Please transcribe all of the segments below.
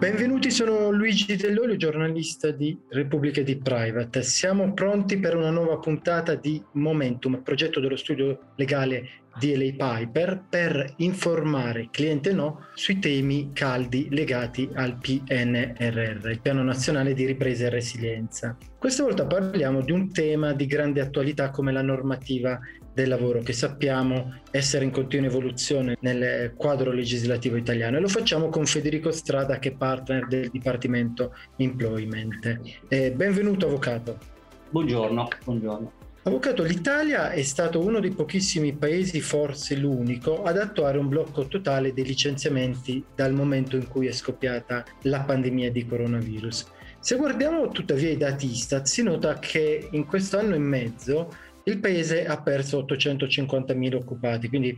Benvenuti, sono Luigi Dell'Olio, giornalista di Repubblica di Private. Siamo pronti per una nuova puntata di Momentum, progetto dello studio legale di LA Piper, per informare cliente no sui temi caldi legati al PNRR, il Piano Nazionale di Ripresa e Resilienza. Questa volta parliamo di un tema di grande attualità come la normativa del lavoro che sappiamo essere in continua evoluzione nel quadro legislativo italiano e lo facciamo con Federico Strada che è partner del Dipartimento Employment. Eh, benvenuto avvocato. Buongiorno, buongiorno. Avvocato, l'Italia è stato uno dei pochissimi paesi, forse l'unico, ad attuare un blocco totale dei licenziamenti dal momento in cui è scoppiata la pandemia di coronavirus. Se guardiamo tuttavia i dati Istat, si nota che in questo anno e mezzo il paese ha perso 850.000 occupati, quindi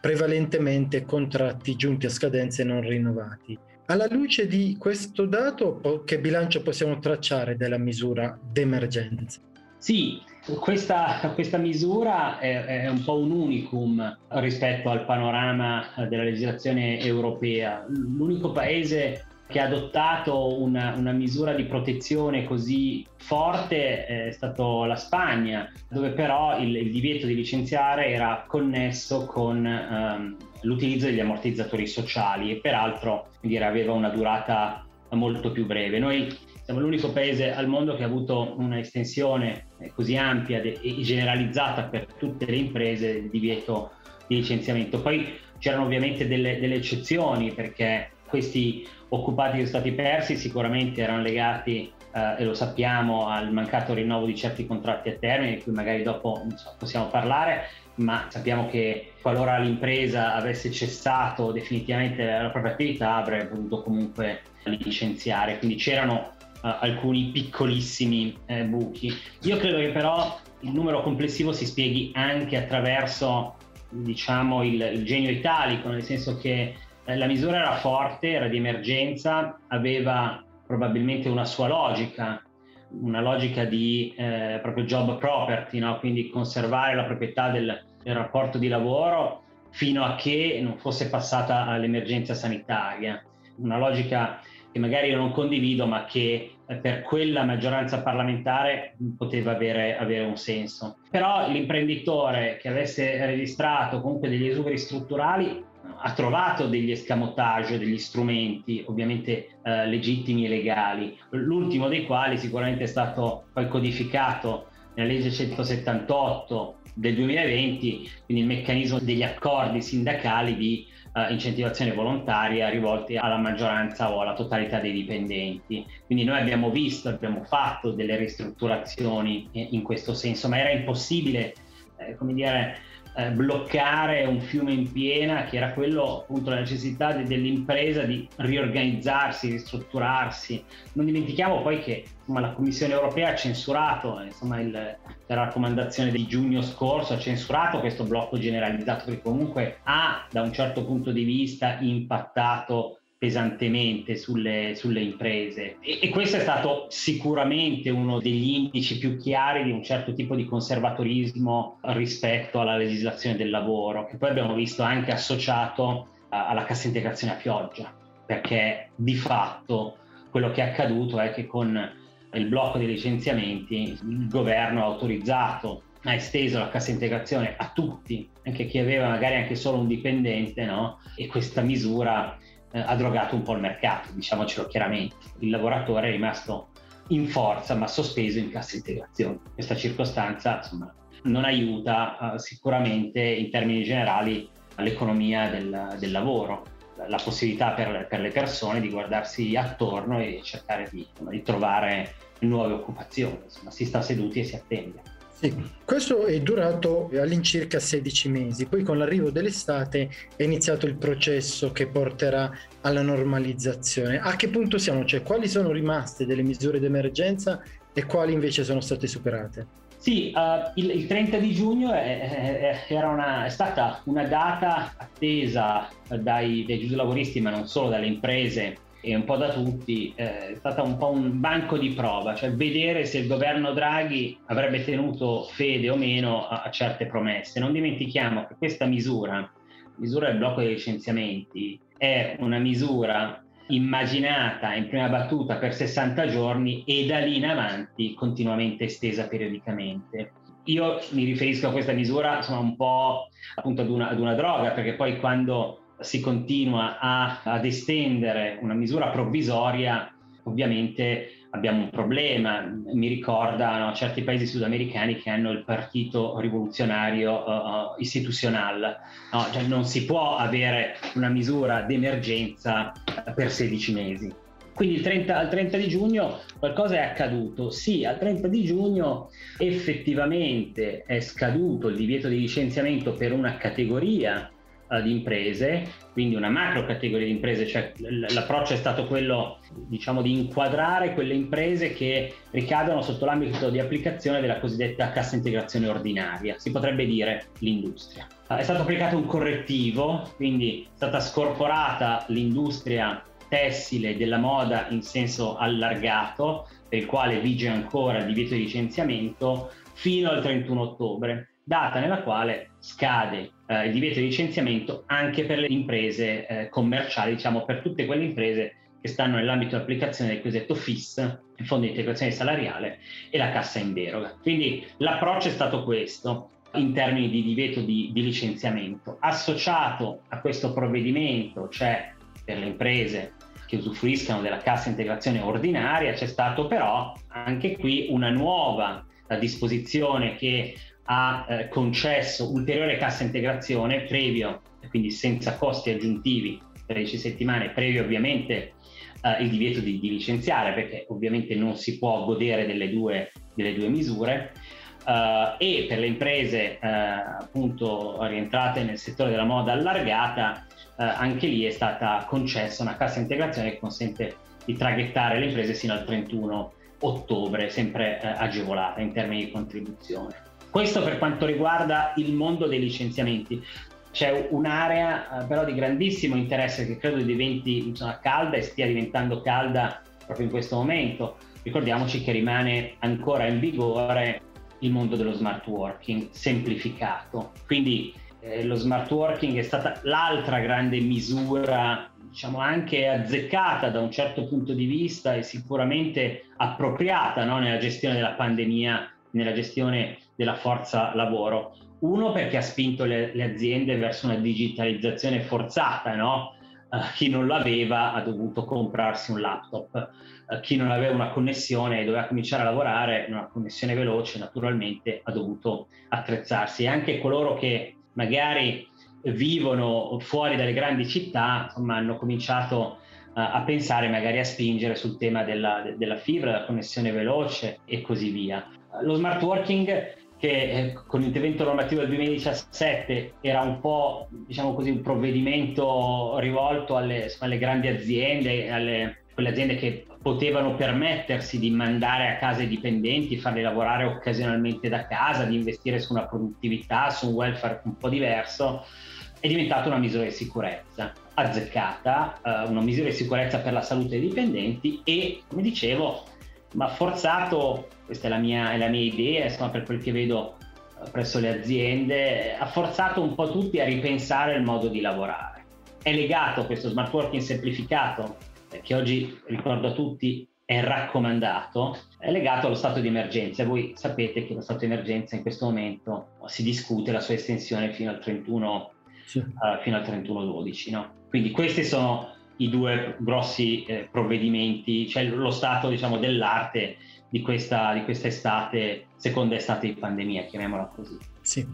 prevalentemente contratti giunti a scadenze non rinnovati. Alla luce di questo dato, che bilancio possiamo tracciare della misura d'emergenza? Sì, questa, questa misura è, è, un po' un unicum rispetto al panorama della legislazione europea. L'unico paese che ha adottato una, una, misura di protezione così forte è stato la Spagna, dove però il, il divieto di licenziare era connesso con um, l'utilizzo degli ammortizzatori sociali e peraltro dire, aveva una durata molto più breve. Noi siamo l'unico paese al mondo che ha avuto un'estensione così ampia e generalizzata per tutte le imprese del divieto di licenziamento. Poi c'erano ovviamente delle, delle eccezioni perché questi occupati che sono stati persi sicuramente erano legati, eh, e lo sappiamo, al mancato rinnovo di certi contratti a termine, di cui magari dopo so, possiamo parlare, ma sappiamo che qualora l'impresa avesse cessato definitivamente la propria attività avrebbe potuto comunque licenziare, quindi c'erano alcuni piccolissimi eh, buchi. Io credo che però il numero complessivo si spieghi anche attraverso diciamo il, il genio italico, nel senso che eh, la misura era forte, era di emergenza, aveva probabilmente una sua logica, una logica di eh, proprio job property, no? quindi conservare la proprietà del, del, rapporto di lavoro fino a che non fosse passata all'emergenza sanitaria. Una logica che magari io non condivido, ma che per quella maggioranza parlamentare poteva avere, avere, un senso. Però l'imprenditore che avesse registrato comunque degli esuberi strutturali ha trovato degli escamotage, degli strumenti ovviamente eh, legittimi e legali, l'ultimo dei quali sicuramente è stato poi codificato nella legge 178 del 2020, quindi il meccanismo degli accordi sindacali di uh, incentivazione volontaria rivolti alla maggioranza o alla totalità dei dipendenti. Quindi noi abbiamo visto, abbiamo fatto delle ristrutturazioni in questo senso, ma era impossibile, eh, come dire, eh, bloccare un fiume in piena, che era quello appunto la necessità de- dell'impresa di riorganizzarsi, ristrutturarsi. Non dimentichiamo poi che insomma, la Commissione europea ha censurato, insomma, il, la raccomandazione di giugno scorso, ha censurato questo blocco generalizzato che comunque ha da un certo punto di vista impattato pesantemente sulle, sulle imprese e, e, questo è stato sicuramente uno degli indici più chiari di un certo tipo di conservatorismo rispetto alla legislazione del lavoro, che poi abbiamo visto anche associato a, alla cassa integrazione a pioggia, perché di fatto quello che è accaduto è che con il blocco dei licenziamenti il governo ha autorizzato ha esteso la cassa integrazione a tutti, anche chi aveva magari anche solo un dipendente, no? E questa misura eh, ha drogato un po' il mercato, diciamocelo chiaramente. Il lavoratore è rimasto in forza ma sospeso in cassa integrazione. Questa circostanza insomma, non aiuta eh, sicuramente in termini generali l'economia del, del lavoro, la possibilità per, per, le persone di guardarsi attorno e cercare di, di trovare nuove occupazioni. Insomma, si sta seduti e si attende. Sì, questo è durato all'incirca 16 mesi, poi con l'arrivo dell'estate è iniziato il processo che porterà alla normalizzazione. A che punto siamo? Cioè, quali sono rimaste delle misure d'emergenza e quali invece sono state superate? Sì, uh, il, il, 30 di giugno è, è, una, è, stata una data attesa dai, dai giuslavoristi, ma non solo dalle imprese e un po' da tutti, eh, è stata un po' un banco di prova, cioè vedere se il governo Draghi avrebbe tenuto fede o meno a, a certe promesse. Non dimentichiamo che questa misura, misura del blocco dei licenziamenti, è una misura immaginata in prima battuta per 60 giorni e da lì in avanti continuamente estesa periodicamente. Io mi riferisco a questa misura insomma, un po' appunto ad una, ad una droga, perché poi quando si continua a, ad estendere una misura provvisoria, ovviamente abbiamo un problema. Mi ricordano certi paesi sudamericani che hanno il partito rivoluzionario uh, istituzionale. No, cioè non si può avere una misura d'emergenza per 16 mesi. Quindi 30, al 30 di giugno qualcosa è accaduto. Sì, al 30 di giugno effettivamente è scaduto il divieto di licenziamento per una categoria di imprese, quindi una macro categoria di imprese, cioè l'approccio è stato quello diciamo di inquadrare quelle imprese che ricadono sotto l'ambito di applicazione della cosiddetta cassa integrazione ordinaria, si potrebbe dire l'industria. Uh, è stato applicato un correttivo, quindi è stata scorporata l'industria tessile della moda in senso allargato, per il quale vige ancora il divieto di licenziamento fino al 31 ottobre, data nella quale scade eh, il divieto di licenziamento anche per le imprese eh, commerciali, diciamo per tutte quelle imprese che stanno nell'ambito di applicazione del cosiddetto FIS, il Fondo di Integrazione Salariale e la cassa in deroga. Quindi l'approccio è stato questo in termini di divieto di, di licenziamento. Associato a questo provvedimento, cioè per le imprese che usufruiscano della cassa integrazione ordinaria, c'è stato però anche qui una nuova disposizione che ha eh, concesso ulteriore cassa integrazione previo, quindi senza costi aggiuntivi per 10 settimane, previo ovviamente eh, il divieto di, di, licenziare, perché ovviamente non si può godere delle due, delle due misure. Uh, e per le imprese uh, appunto rientrate nel settore della moda allargata, uh, anche lì è stata concessa una cassa integrazione che consente di traghettare le imprese sino al 31 ottobre, sempre agevolata in termini di contribuzione. Questo per quanto riguarda il mondo dei licenziamenti. C'è un'area eh, però di grandissimo interesse che credo diventi insomma, calda e stia diventando calda proprio in questo momento. Ricordiamoci che rimane ancora in vigore il mondo dello smart working semplificato. Quindi eh, lo smart working è stata l'altra grande misura, diciamo anche azzeccata da un certo punto di vista e sicuramente appropriata no, nella gestione della pandemia nella gestione della forza lavoro. Uno perché ha spinto le, le aziende verso una digitalizzazione forzata, no? Uh, chi non l'aveva ha dovuto comprarsi un laptop, uh, chi non aveva una connessione e doveva cominciare a lavorare, una connessione veloce naturalmente ha dovuto attrezzarsi. E anche coloro che magari vivono fuori dalle grandi città insomma, hanno cominciato a pensare magari a spingere sul tema della, della fibra, della connessione veloce e così via. Lo smart working che eh, con l'intervento normativo del 2017 era un po' diciamo così un provvedimento rivolto alle, alle grandi aziende, alle, quelle aziende che potevano permettersi di mandare a casa i dipendenti, farli lavorare occasionalmente da casa, di investire su una produttività, su un welfare un po' diverso, è diventata una misura di sicurezza azzeccata, eh, una misura di sicurezza per la salute dei dipendenti e, come dicevo, ma forzato, questa è la mia, è la mia idea, insomma, per quel che vedo eh, presso le aziende, ha forzato un po' tutti a ripensare il modo di lavorare. È legato questo smart working semplificato, che oggi ricordo a tutti è raccomandato, è legato allo stato di emergenza. Voi sapete che lo stato di emergenza in questo momento si discute la sua estensione fino al 31 sì. uh, fino al 31-12. No? Quindi questi sono i due grossi eh, provvedimenti, cioè lo stato diciamo, dell'arte di questa, di questa estate, seconda estate di pandemia, chiamiamola così. Sì.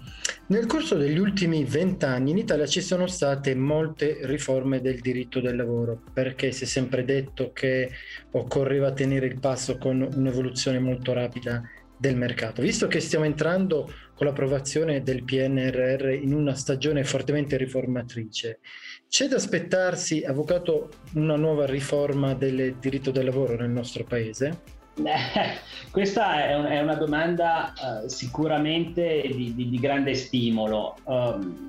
Nel corso degli ultimi vent'anni in Italia ci sono state molte riforme del diritto del lavoro, perché si è sempre detto che occorreva tenere il passo con un'evoluzione molto rapida del mercato. Visto che stiamo entrando con l'approvazione del PNRR in una stagione fortemente riformatrice, c'è da aspettarsi, avvocato, una nuova riforma del diritto del lavoro nel nostro paese? Questa è, un, è, una domanda uh, sicuramente di, di, di, grande stimolo. Um,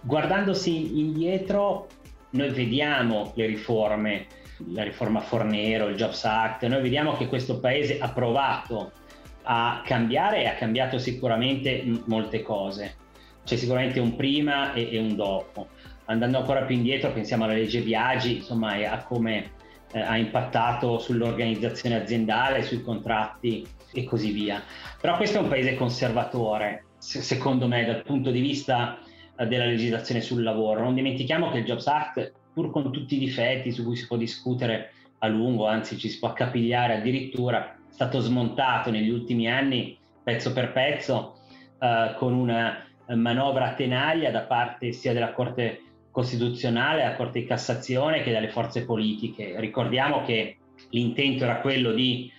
guardandosi indietro, noi vediamo le riforme, la riforma Fornero, il Jobs Act, noi vediamo che questo paese ha provato a cambiare e ha cambiato sicuramente molte cose. C'è sicuramente un prima e, e un dopo. andando ancora più indietro pensiamo alla legge viaggi, insomma, e a come eh, ha impattato sull'organizzazione aziendale, sui contratti e così via. Però questo è un paese conservatore, se, secondo me, dal punto di vista eh, della legislazione sul lavoro. Non dimentichiamo che il Jobs Act, pur con tutti i difetti su cui si può discutere a lungo, anzi ci si può accapigliare addirittura, stato smontato negli ultimi anni pezzo per pezzo eh, con una manovra tenaglia da parte sia della Corte Costituzionale, della Corte di Cassazione che dalle forze politiche. Ricordiamo che l'intento era quello di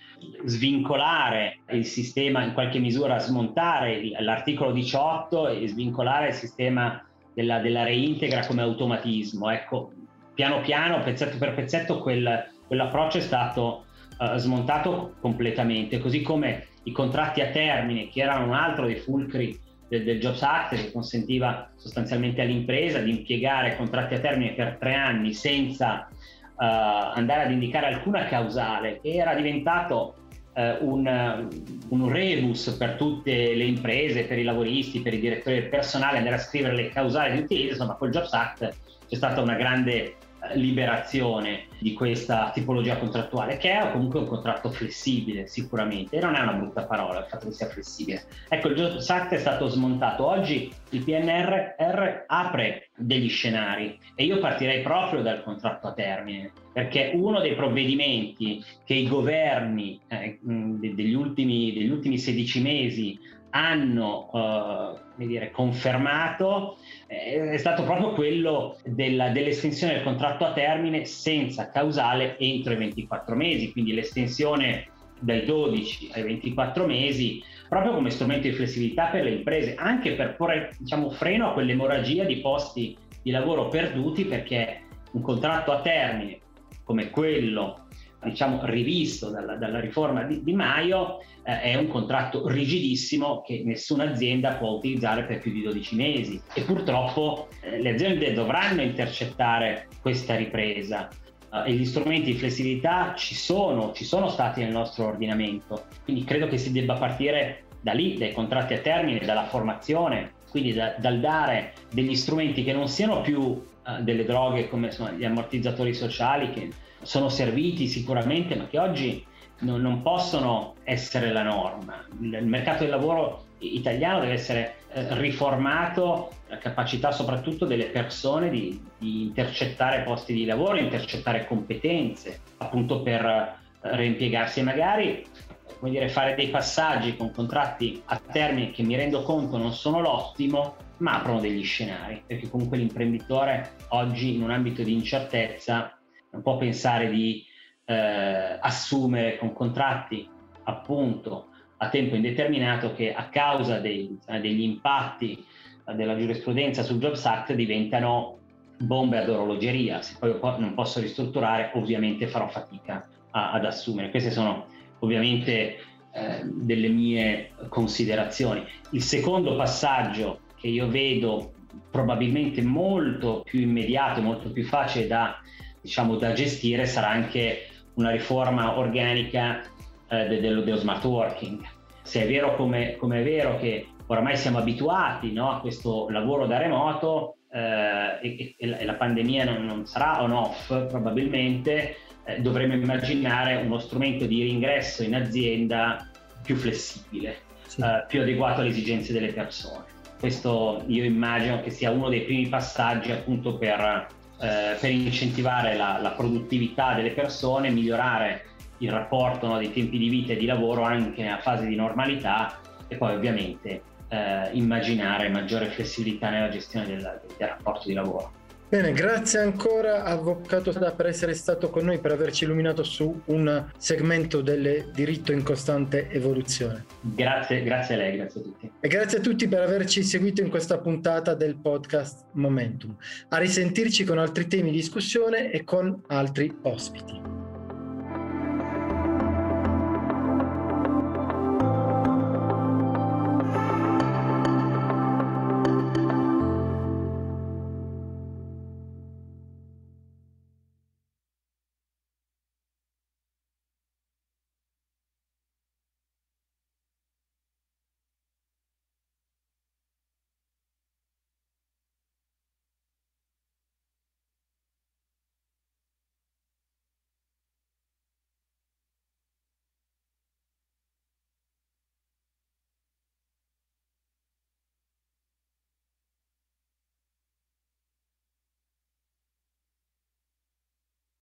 svincolare il sistema, in qualche misura smontare l'articolo 18 e svincolare il sistema della, della reintegra come automatismo. Ecco, piano piano, pezzetto per pezzetto, quel, quell'approccio è stato uh, smontato completamente, così come i contratti a termine, che erano un altro dei fulcri del, del Jobs Act, che consentiva sostanzialmente all'impresa di impiegare contratti a termine per tre anni senza uh, andare ad indicare alcuna causale, era diventato uh, un, un, rebus per tutte le imprese, per i lavoristi, per i direttori del personale, andare a scrivere le causali di utilizzo, insomma col Jobs Act c'è stata una grande liberazione di questa tipologia contrattuale, che è comunque un contratto flessibile sicuramente, non è una brutta parola il fatto che sia flessibile. Ecco, il Jobs Act è stato smontato, oggi il PNRR apre degli scenari e io partirei proprio dal contratto a termine, perché uno dei provvedimenti che i governi eh, degli, ultimi, degli ultimi 16 mesi hanno uh, dire, confermato eh, è stato proprio quello della, dell'estensione del contratto a termine senza causale entro i 24 mesi, quindi l'estensione dai 12 ai 24 mesi proprio come strumento di flessibilità per le imprese, anche per porre diciamo, freno a quell'emorragia di posti di lavoro perduti perché un contratto a termine come quello diciamo, rivisto dalla, dalla riforma di, di Maio eh, è un contratto rigidissimo che nessuna azienda può utilizzare per più di 12 mesi. E purtroppo eh, le aziende dovranno intercettare questa ripresa. Eh, e gli strumenti di flessibilità ci sono, ci sono stati nel nostro ordinamento, quindi credo che si debba partire da lì, dai contratti a termine, dalla formazione, quindi da, dal dare degli strumenti che non siano più eh, delle droghe come insomma, gli ammortizzatori sociali che sono serviti sicuramente, ma che oggi non, non possono essere la norma. Il, mercato del lavoro italiano deve essere eh, riformato, la capacità soprattutto delle persone di, di, intercettare posti di lavoro, intercettare competenze, appunto per eh, reimpiegarsi e magari come dire, fare dei passaggi con contratti a termine che mi rendo conto non sono l'ottimo, ma aprono degli scenari, perché comunque l'imprenditore oggi in un ambito di incertezza non può pensare di eh, assumere con contratti appunto a tempo indeterminato che a causa dei, degli impatti della giurisprudenza sul Jobs Act diventano bombe ad orologeria. Se poi non posso ristrutturare, ovviamente farò fatica a, ad assumere. Queste sono ovviamente eh, delle mie considerazioni. Il secondo passaggio che io vedo probabilmente molto più immediato, molto più facile da diciamo, da gestire sarà anche una riforma organica eh, dello, dello, smart working. Se è vero come, come, è vero che oramai siamo abituati no, a questo lavoro da remoto eh, e, e, la pandemia non, non, sarà on off probabilmente, eh, dovremmo immaginare uno strumento di ringresso in azienda più flessibile, sì. Eh, più adeguato alle esigenze delle persone. Questo io immagino che sia uno dei primi passaggi appunto per eh, per incentivare la, la, produttività delle persone, migliorare il rapporto no, dei tempi di vita e di lavoro anche nella fase di normalità e poi ovviamente eh, immaginare maggiore flessibilità nella gestione del, del rapporto di lavoro. Bene, grazie ancora Avvocato Sada per essere stato con noi, per averci illuminato su un segmento del diritto in costante evoluzione. Grazie, grazie a lei, grazie a tutti. E grazie a tutti per averci seguito in questa puntata del podcast Momentum. A risentirci con altri temi di discussione e con altri ospiti.